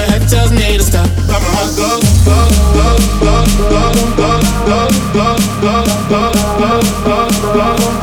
my head tells me to stop. But my heart goes, goes, goes, goes, goes, goes, goes, goes, goes, goes, goes, goes, goes, goes.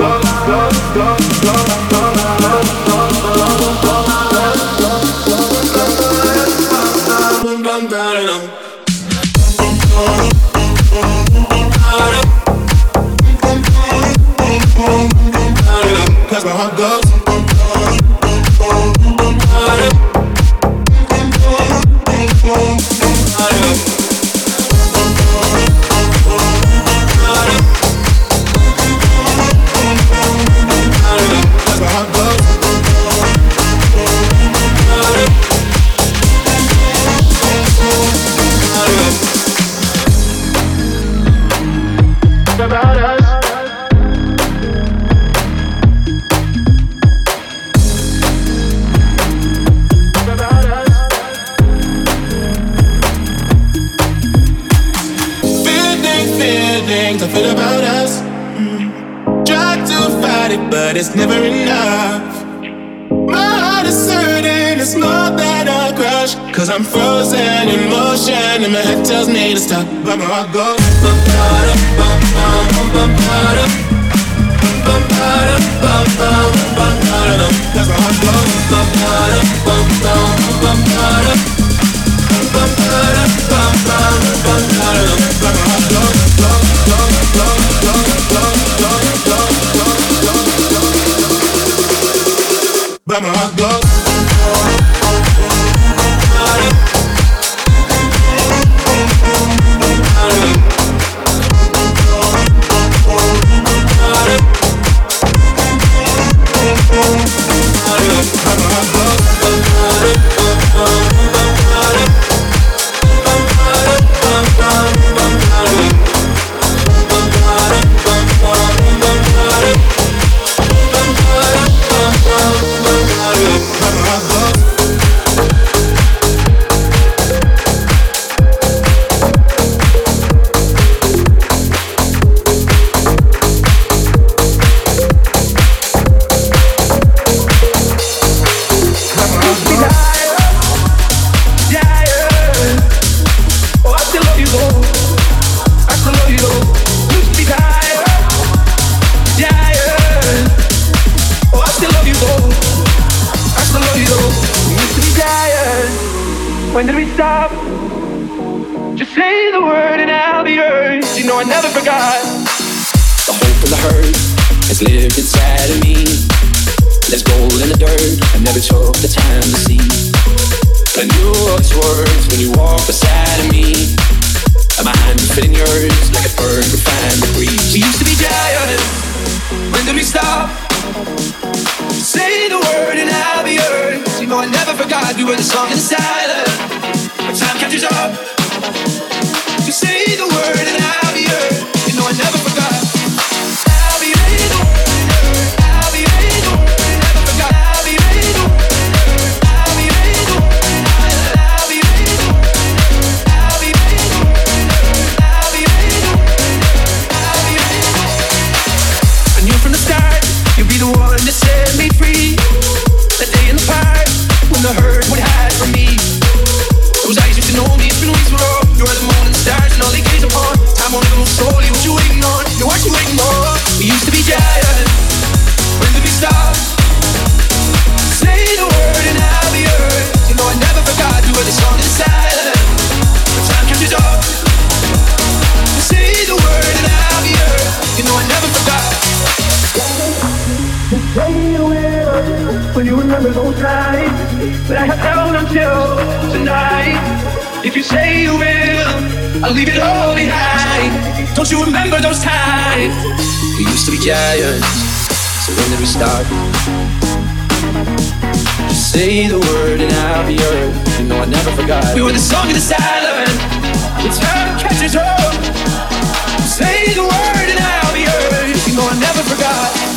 say the word and I'll be heard. You know I never forgot. We were the song of the silent. The time catches up. Say the word and I'll be heard. You know I never forgot.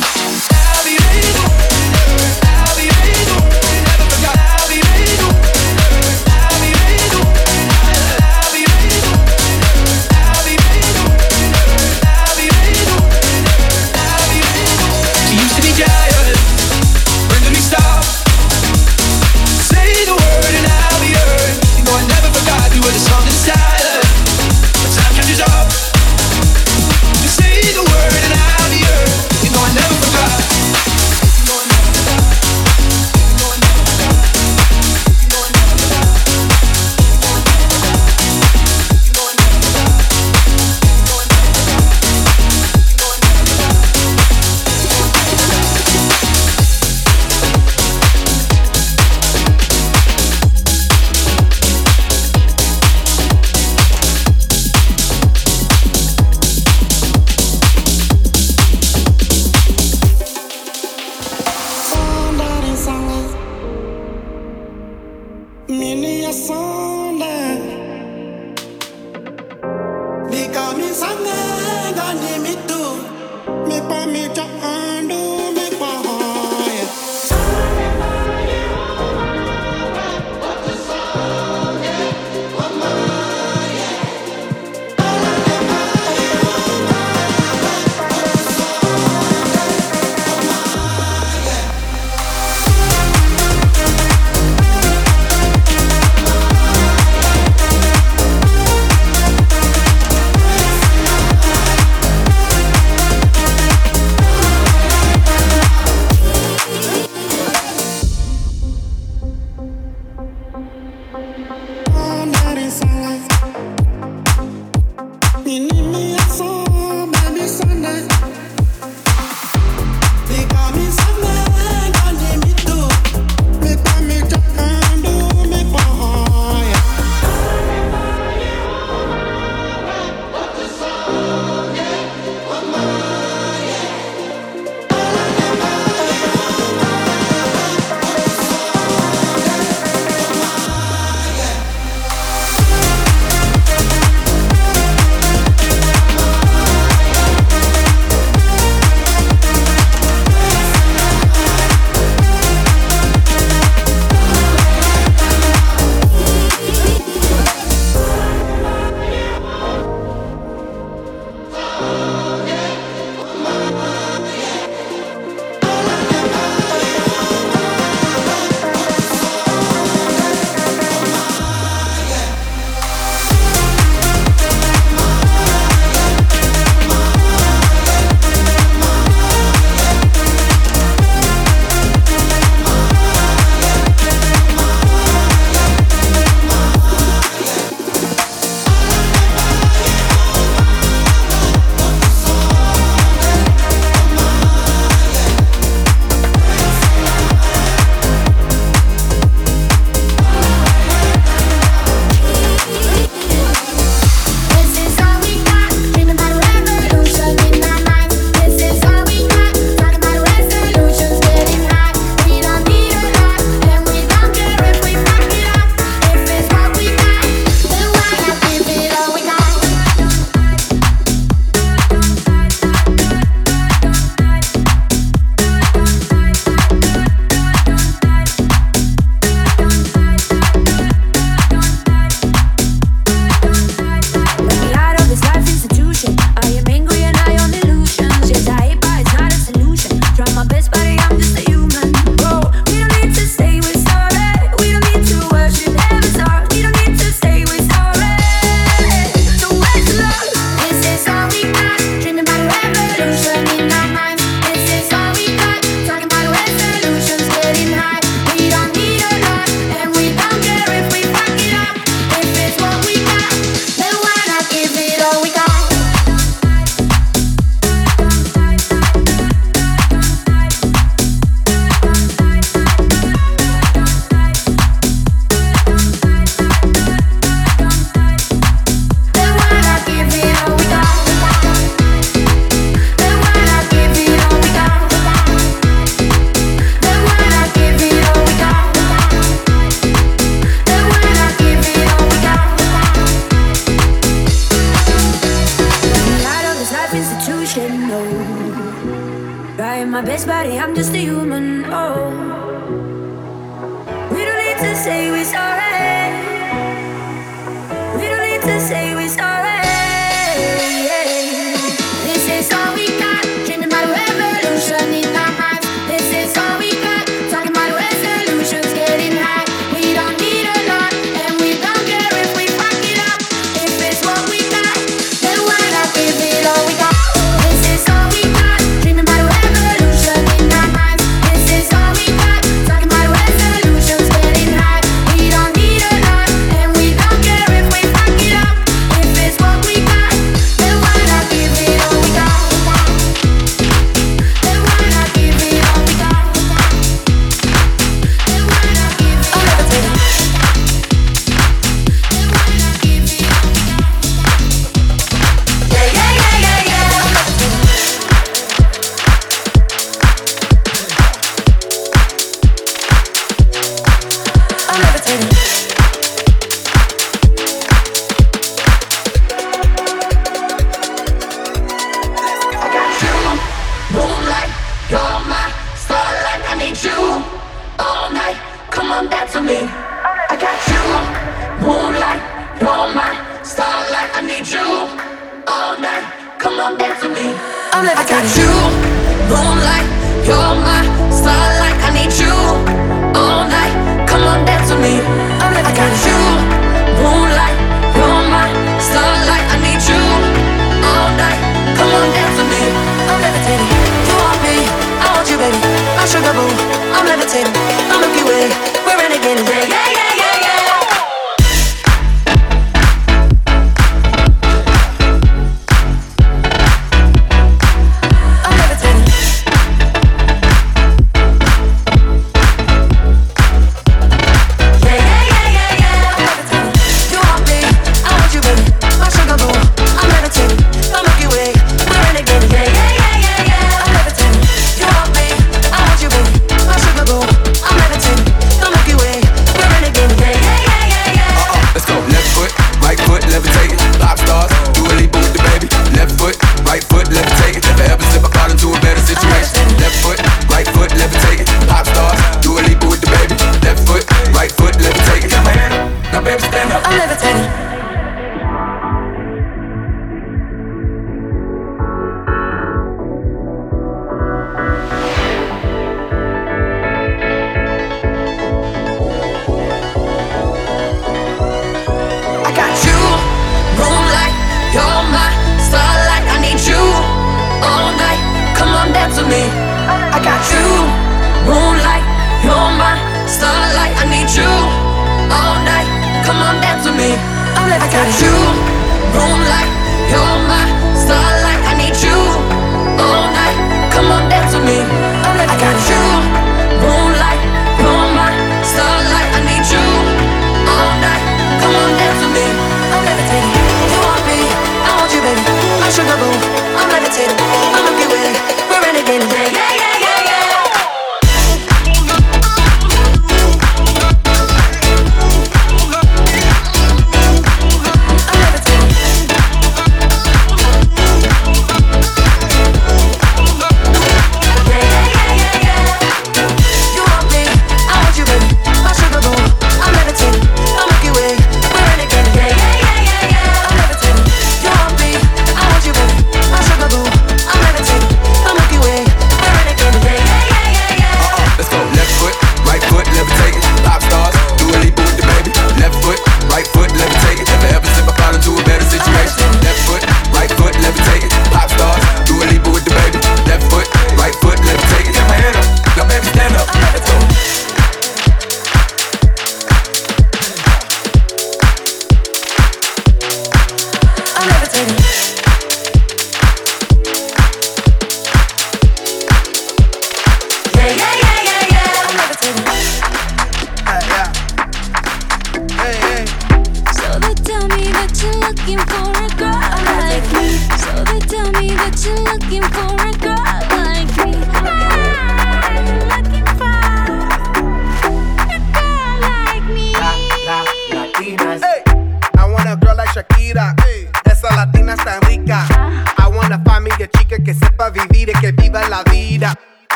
Looking for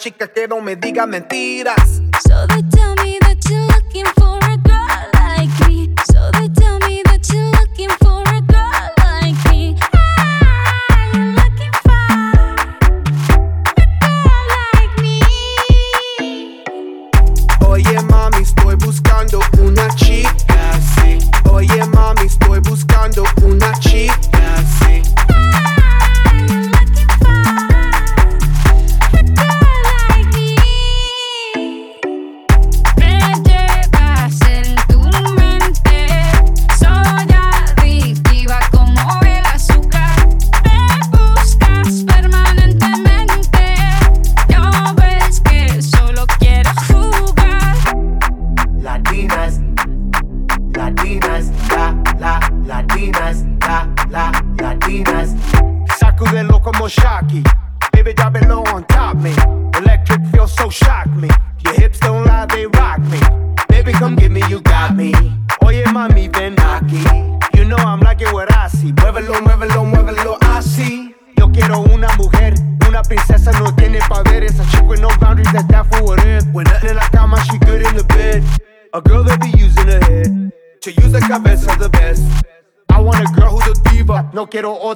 chica que no me diga mentiras.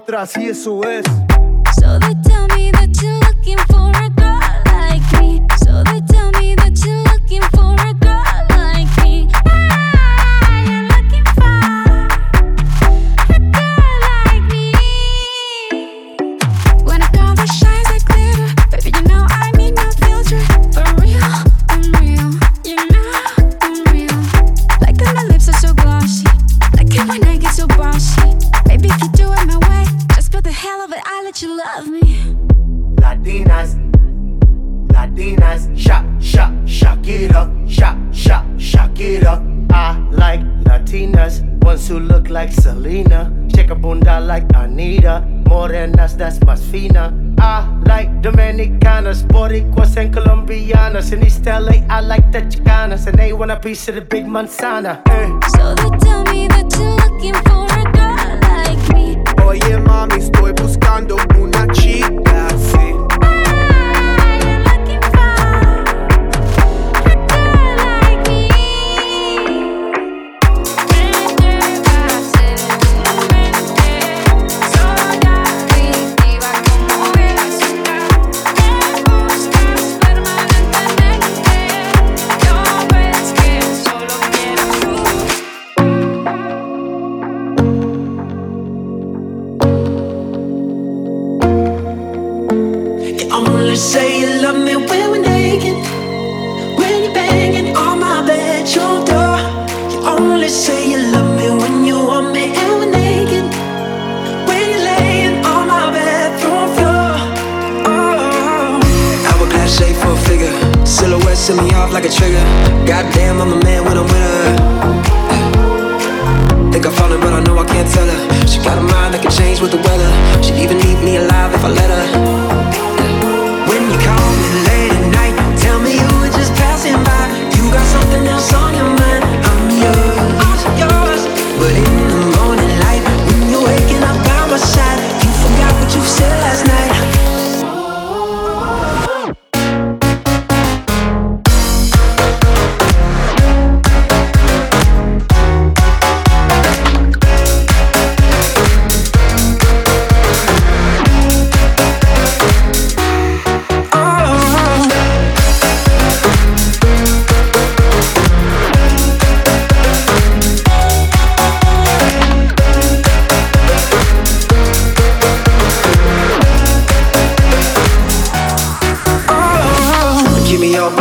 otra Latina. I like Dominicanas, Boricuas, and Colombianas. In East LA, I like the Chicanas, and they want a piece of the big manzana. Eh. So they tell me that you're looking for a girl like me. Oye, mami, estoy buscando una chica.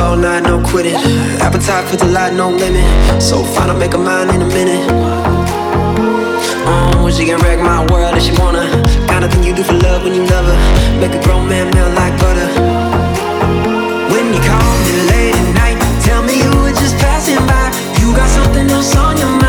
all night, no quitting. Appetite for the light, no limit. So fine, I'll make a mind in a minute. Um, she can wreck my world if she wanna. Kinda thing you do for love when you love her. Make a grown man melt like butter. When you call me late at night, tell me you were just passing by. You got something else on your mind.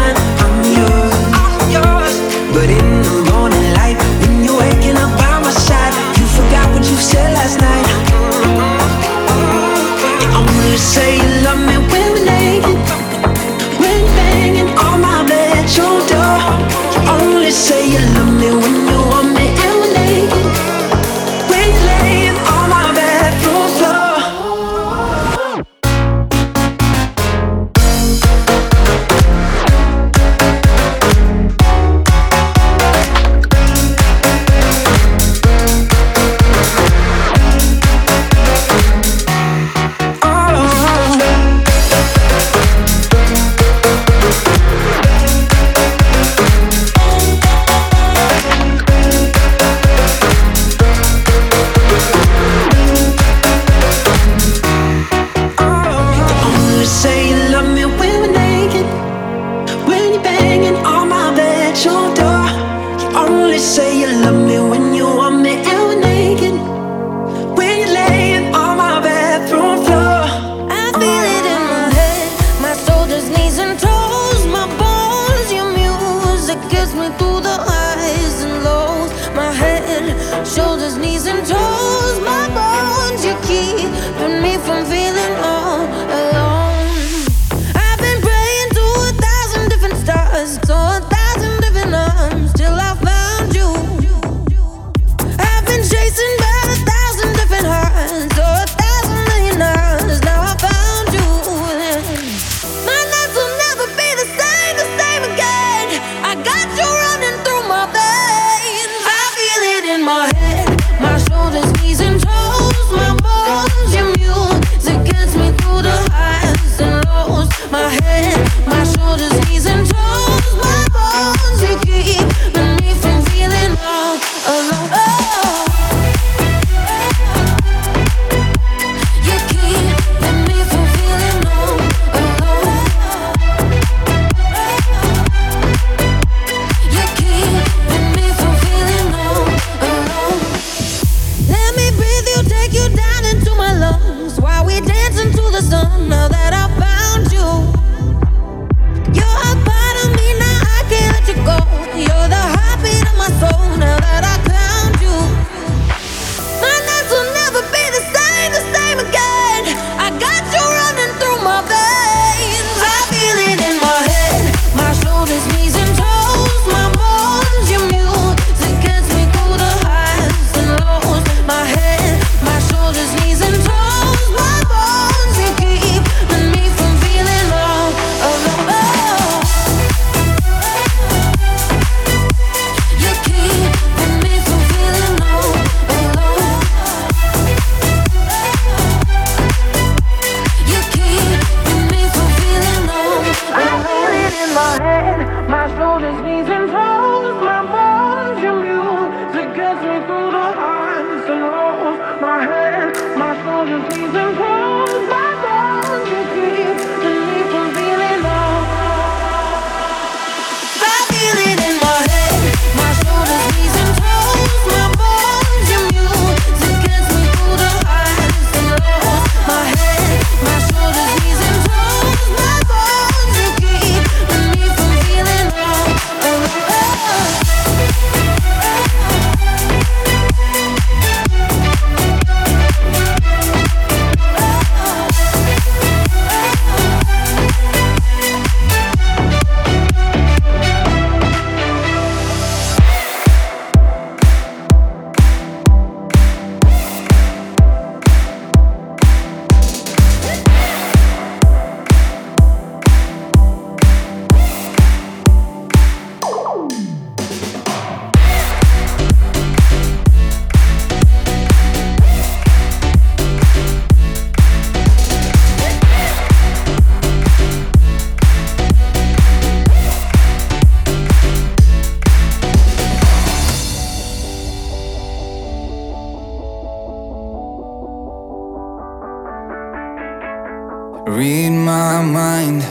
Read my mind.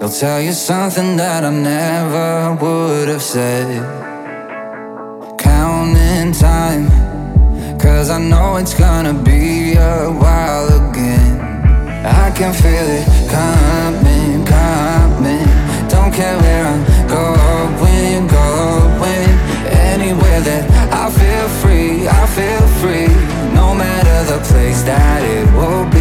He'll tell you something that I never would have said. Counting time, cause I know it's gonna be a while again. I can feel it coming, coming. Don't care where I'm going, going. Anywhere that I feel free, I feel free. No matter the place that it will be.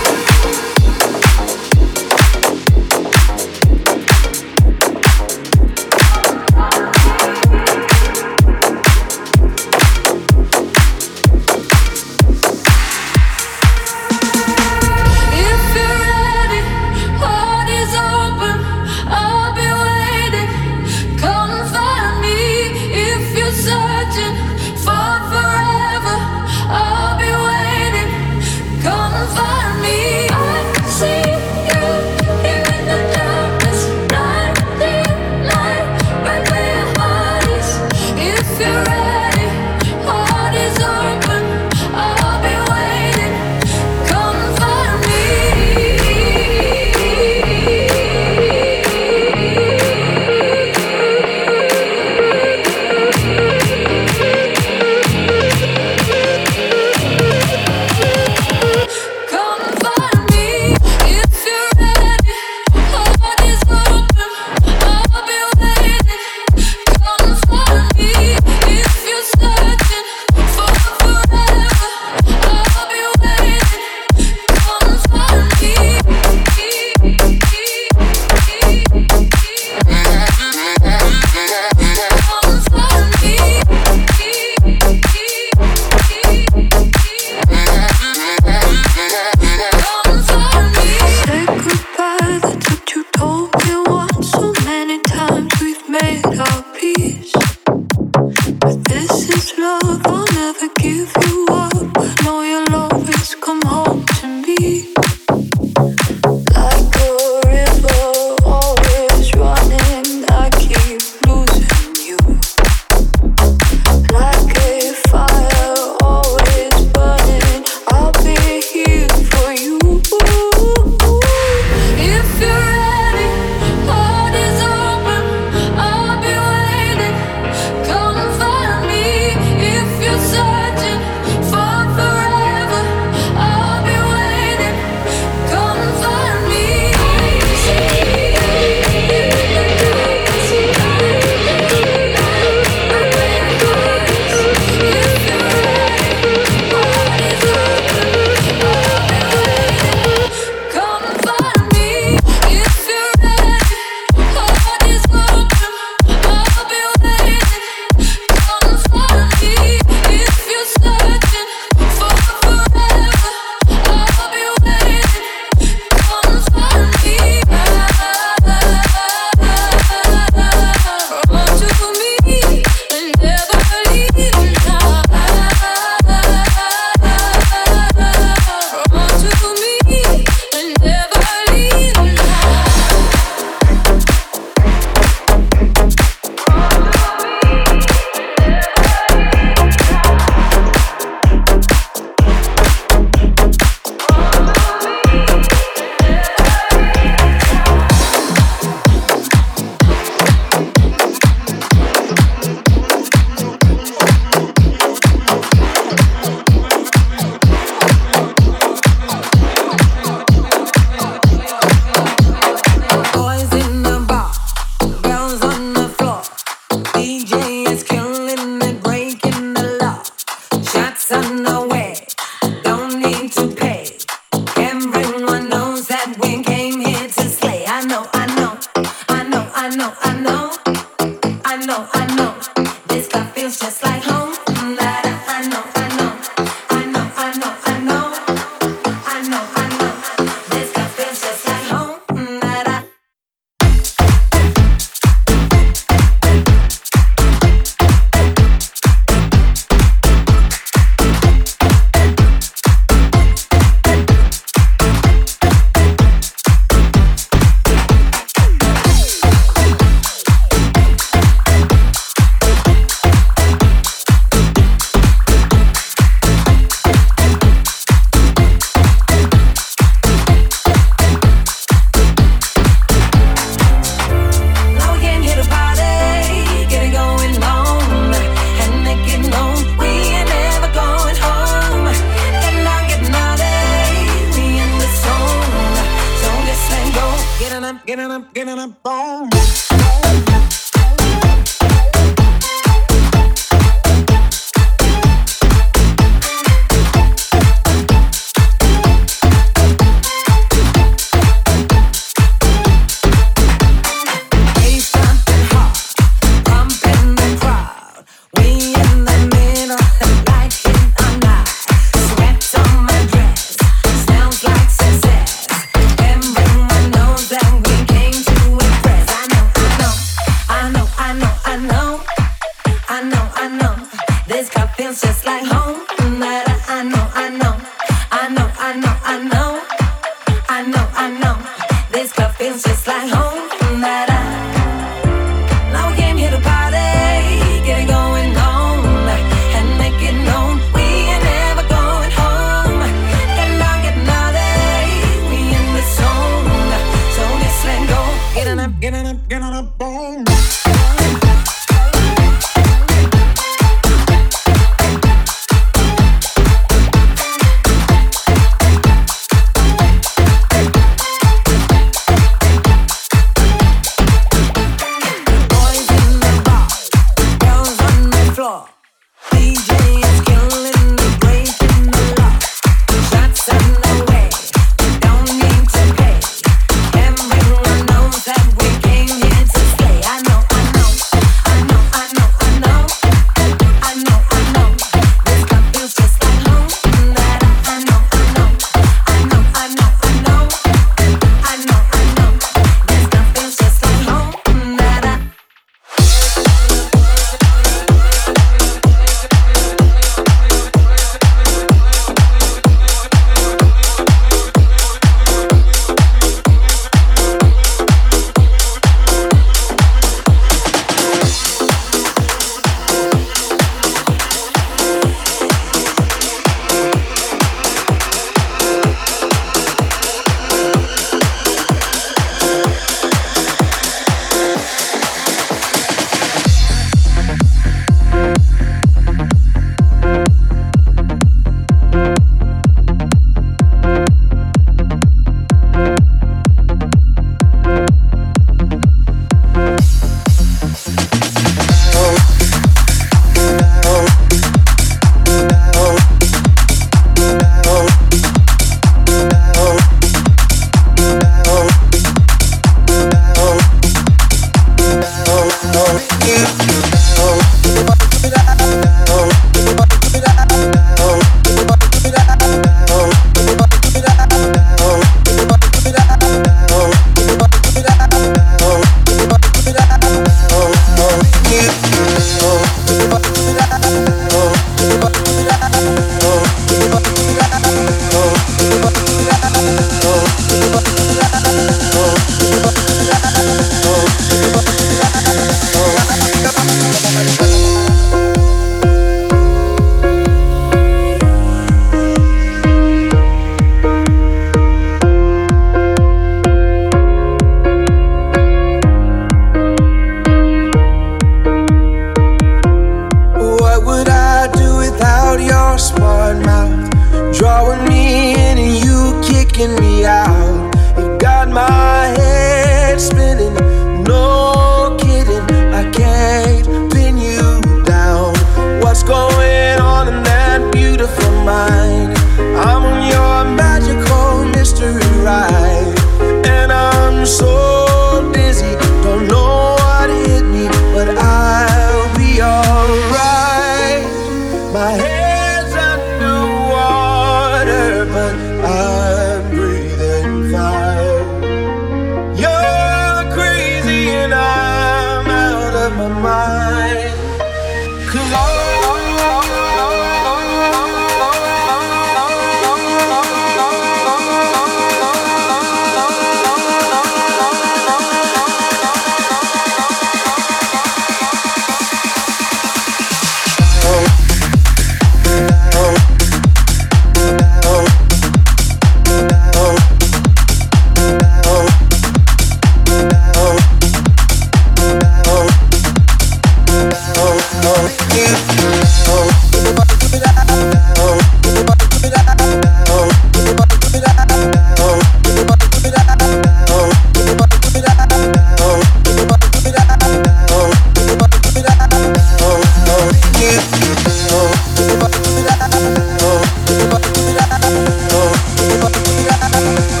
I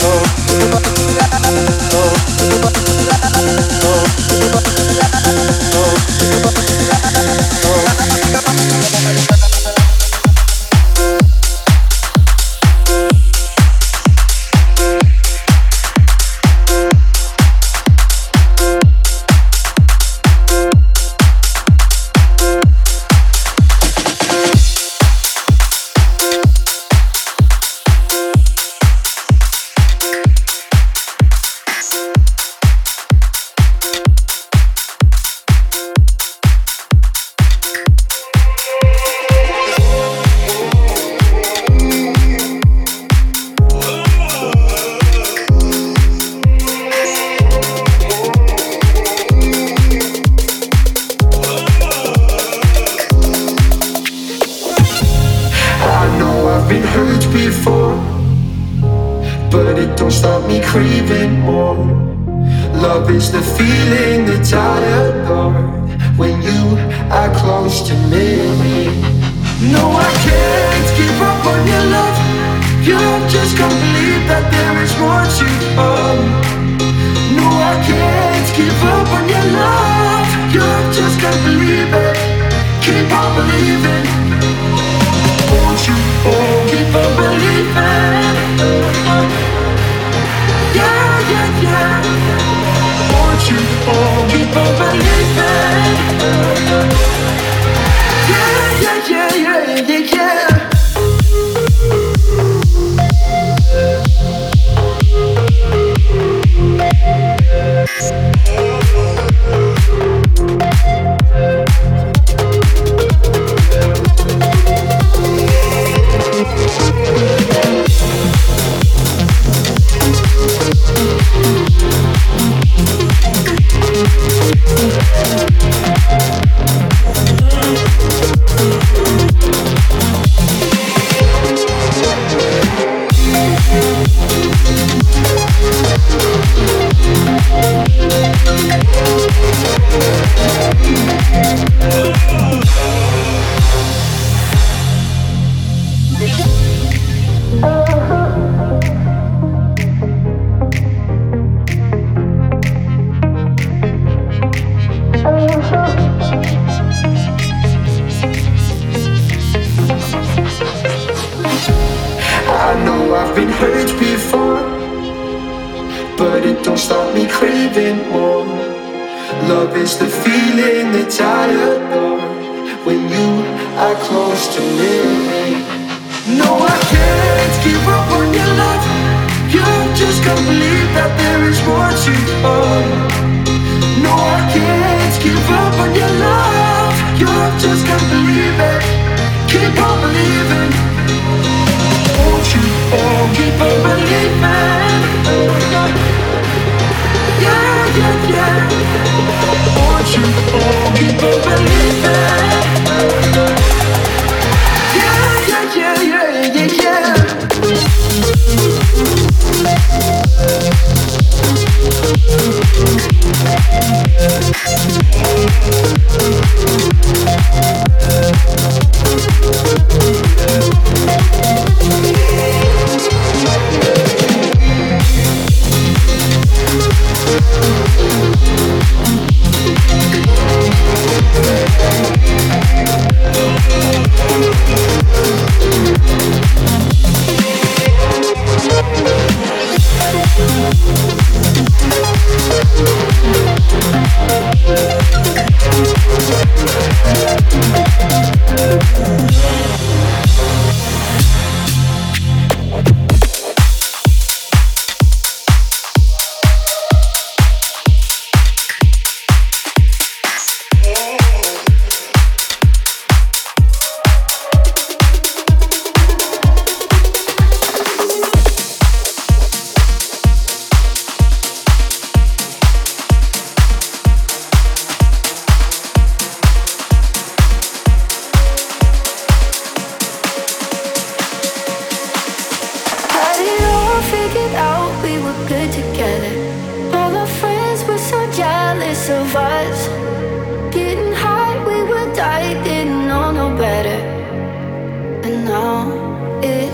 now it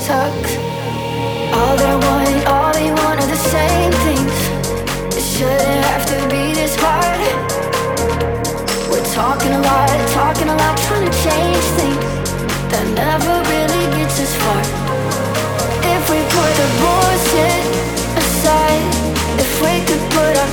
sucks. All they want, all they want are the same things. It shouldn't have to be this hard. We're talking a lot, talking a lot, trying to change things that never really gets us far. If we put the bullshit aside, if we could put our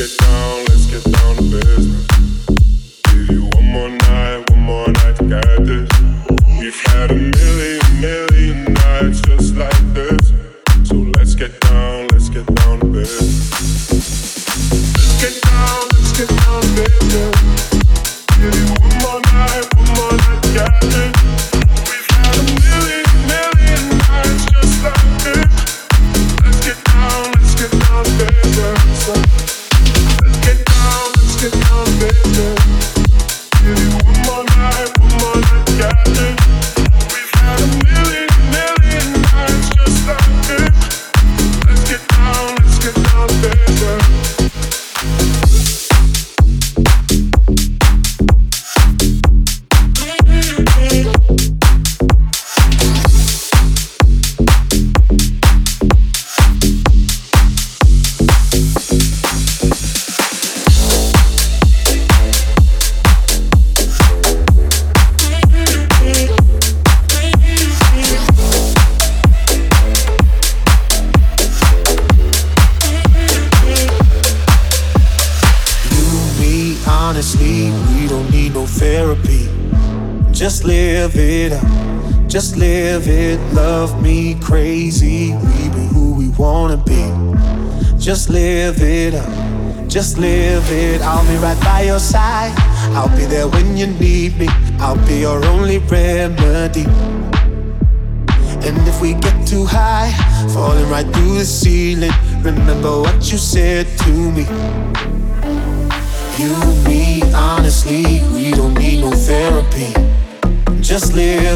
Get down, let's get down to business. Give you one more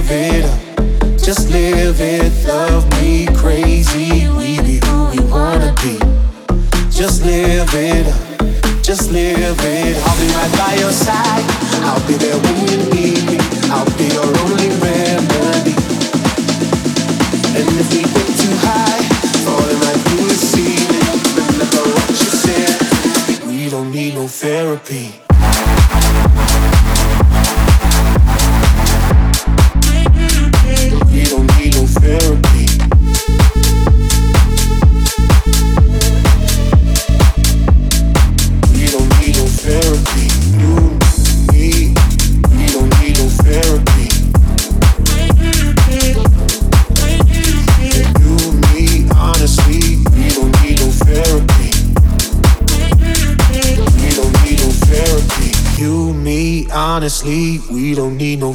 live it up, just live it. Love me crazy, we be who we wanna be. Just live it up, just live it. I'll be right by your side, I'll be there when you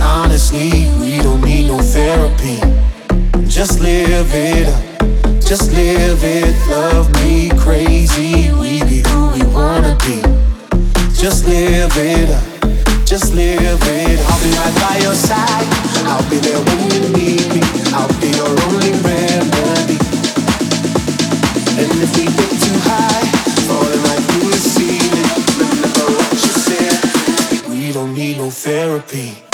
honestly, we don't need no therapy. Just live it up, just live it. Love me crazy, we be who we wanna be. Just live it up, just live it. I'll be right by your side. I'll be there when you need me. I'll be your only remedy. And if we get too high, falling right through the ceiling, remember what you said. We don't need no therapy.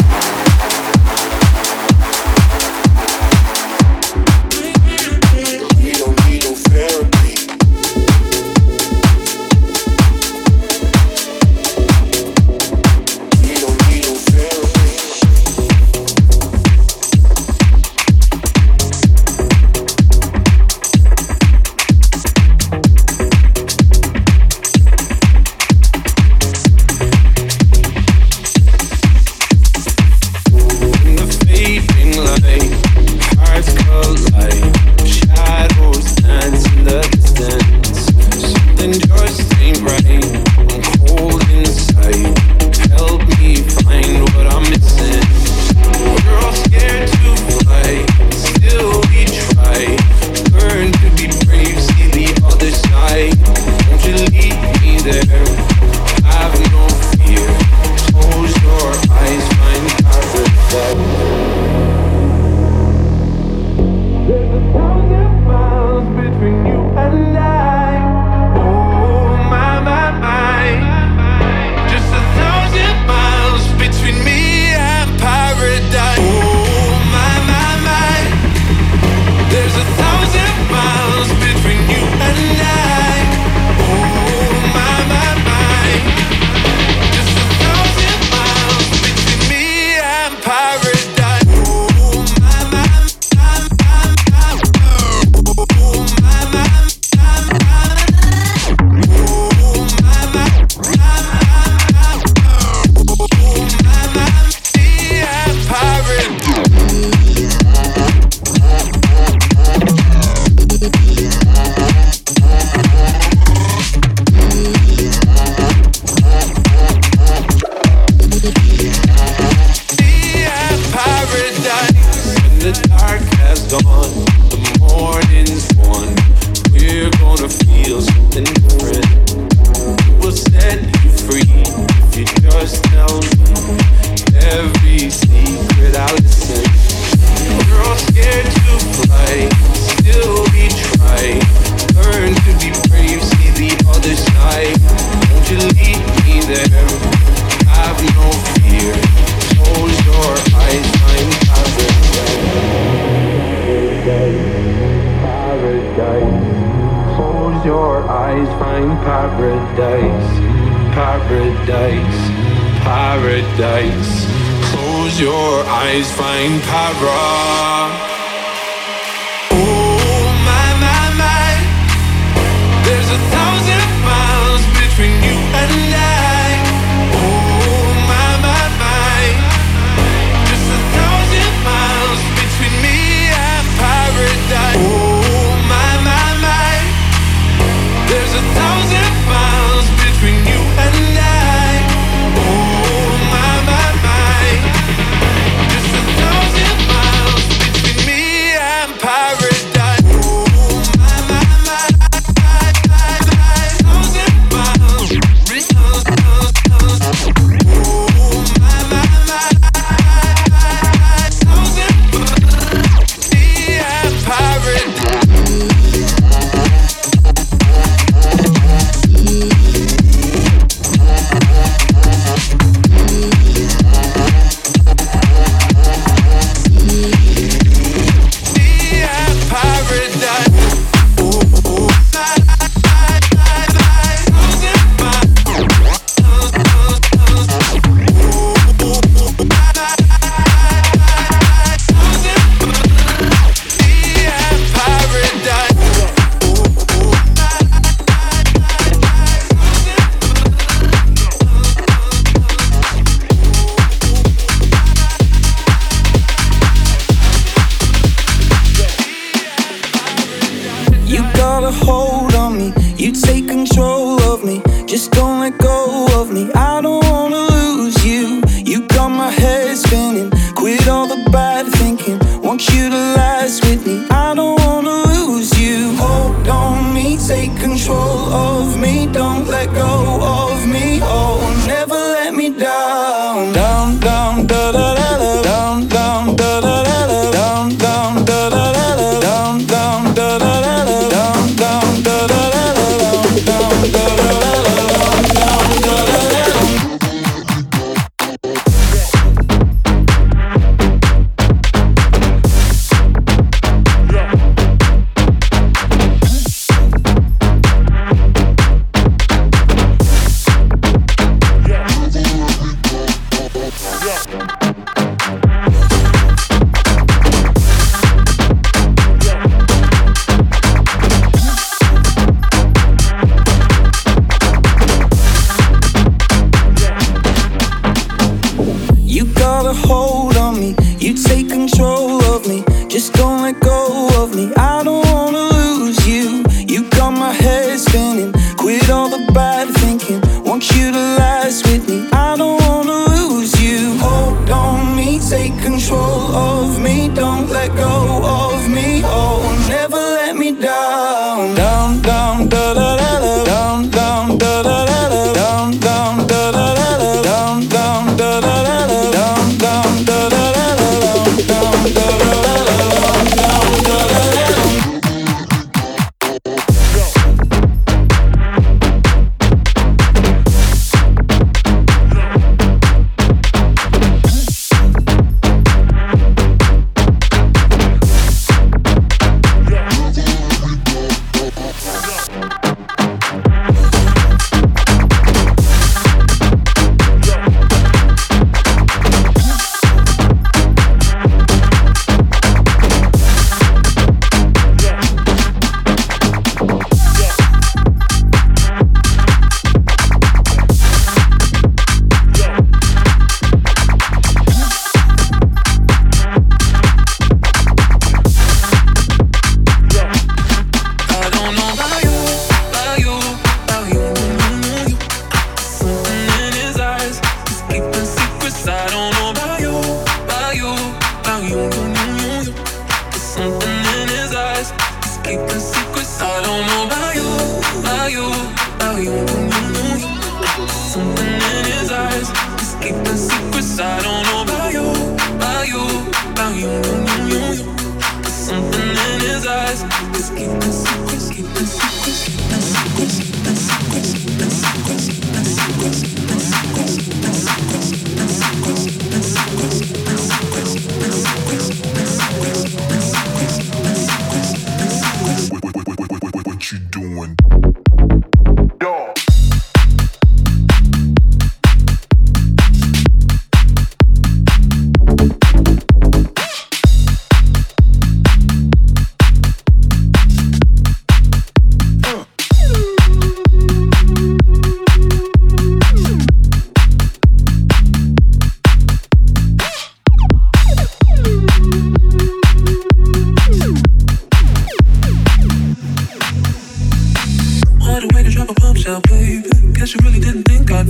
Just don't let go.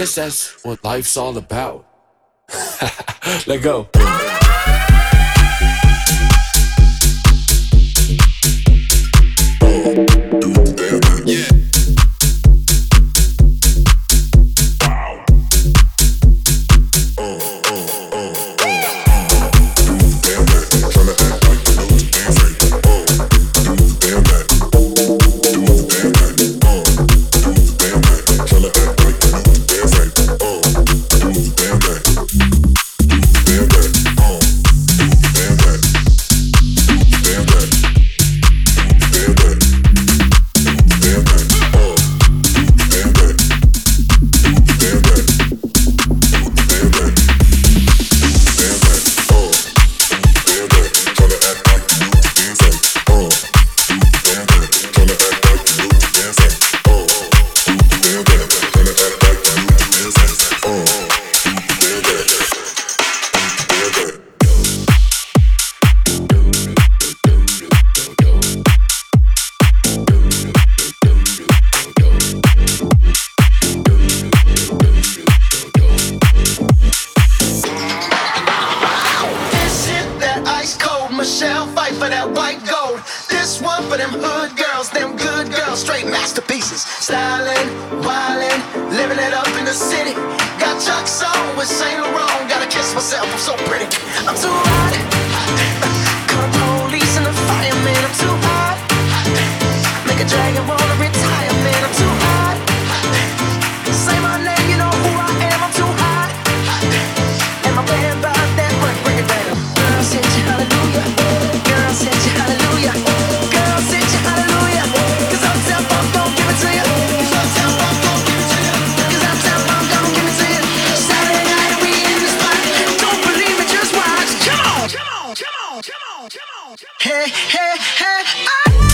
guess that's what life's all about. Let go. hey, hey, I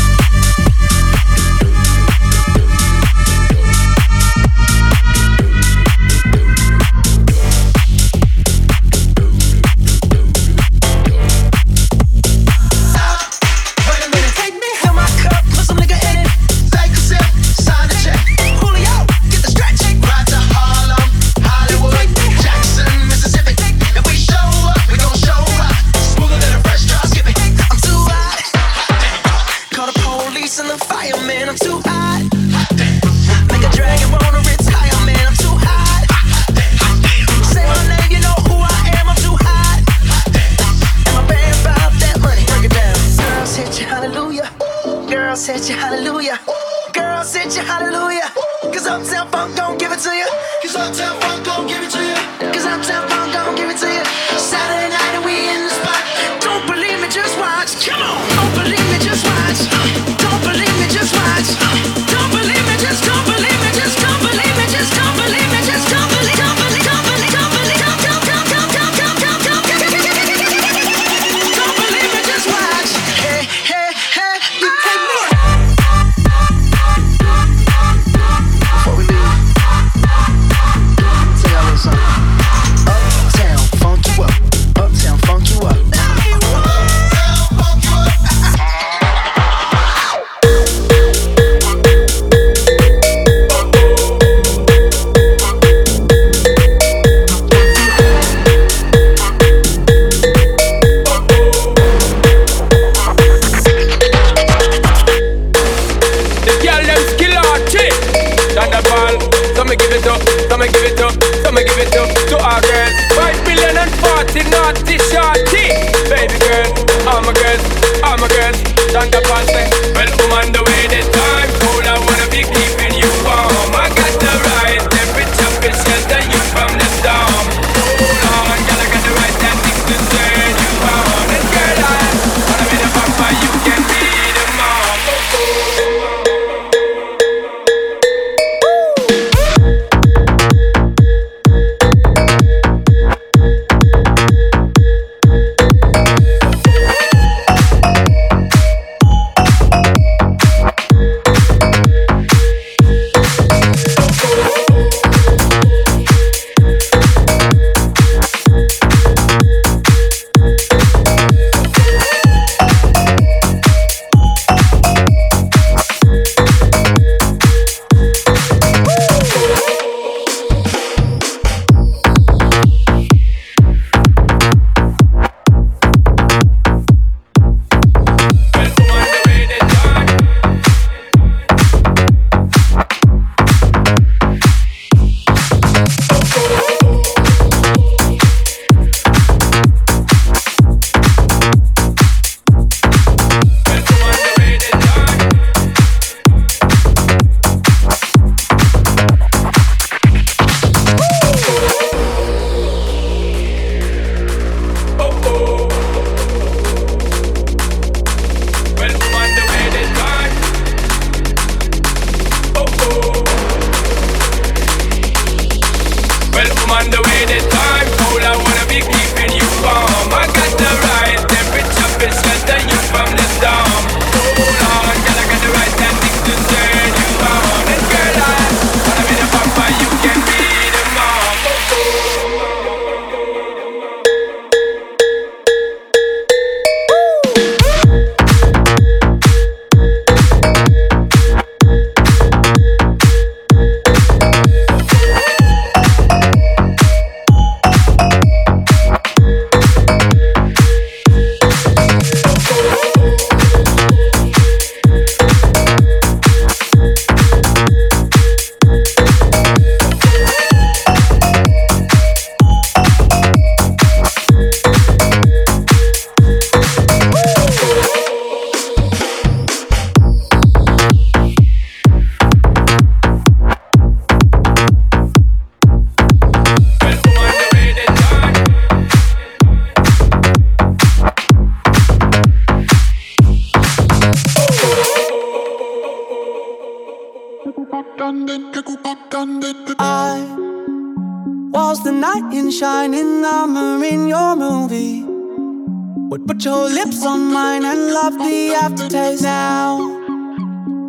Put your lips on mine and love the aftertaste now.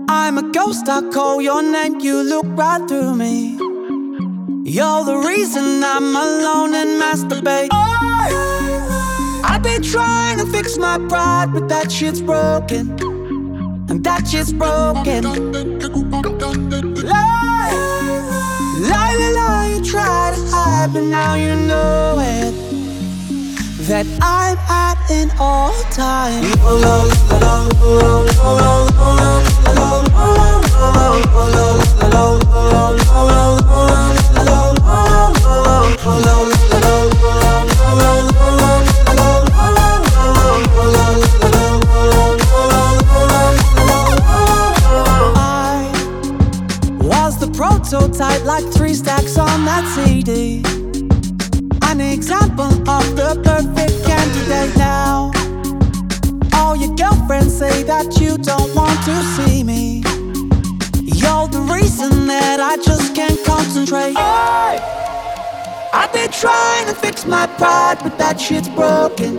I'm a ghost, I call your name, you look right through me. You're the reason I'm alone and masturbate. Oh, I've been trying to fix my pride, but that shit's broken. And that shit's broken. Lie, lie, lie, you try to hide, but now you know it. That I'm at in all time. I was the prototype, like three stacks on that CD example of the perfect candidate now. All your girlfriends say that you don't want to see me. You're the reason that I just can't concentrate. Hey! I've been trying to fix my pride, but that shit's broken.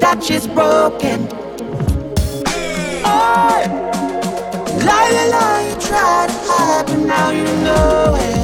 That shit's broken. Hey! Lie, lie, you tried to hide, but now you know it.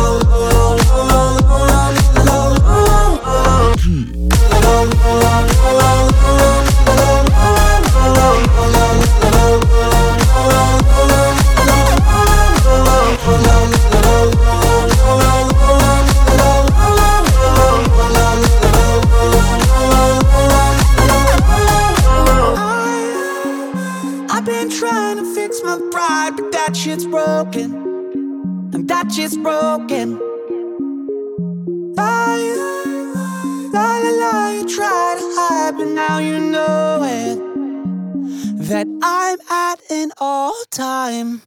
touch is broken. I, la la la, you try to hide, but now you know it. That I'm at an all time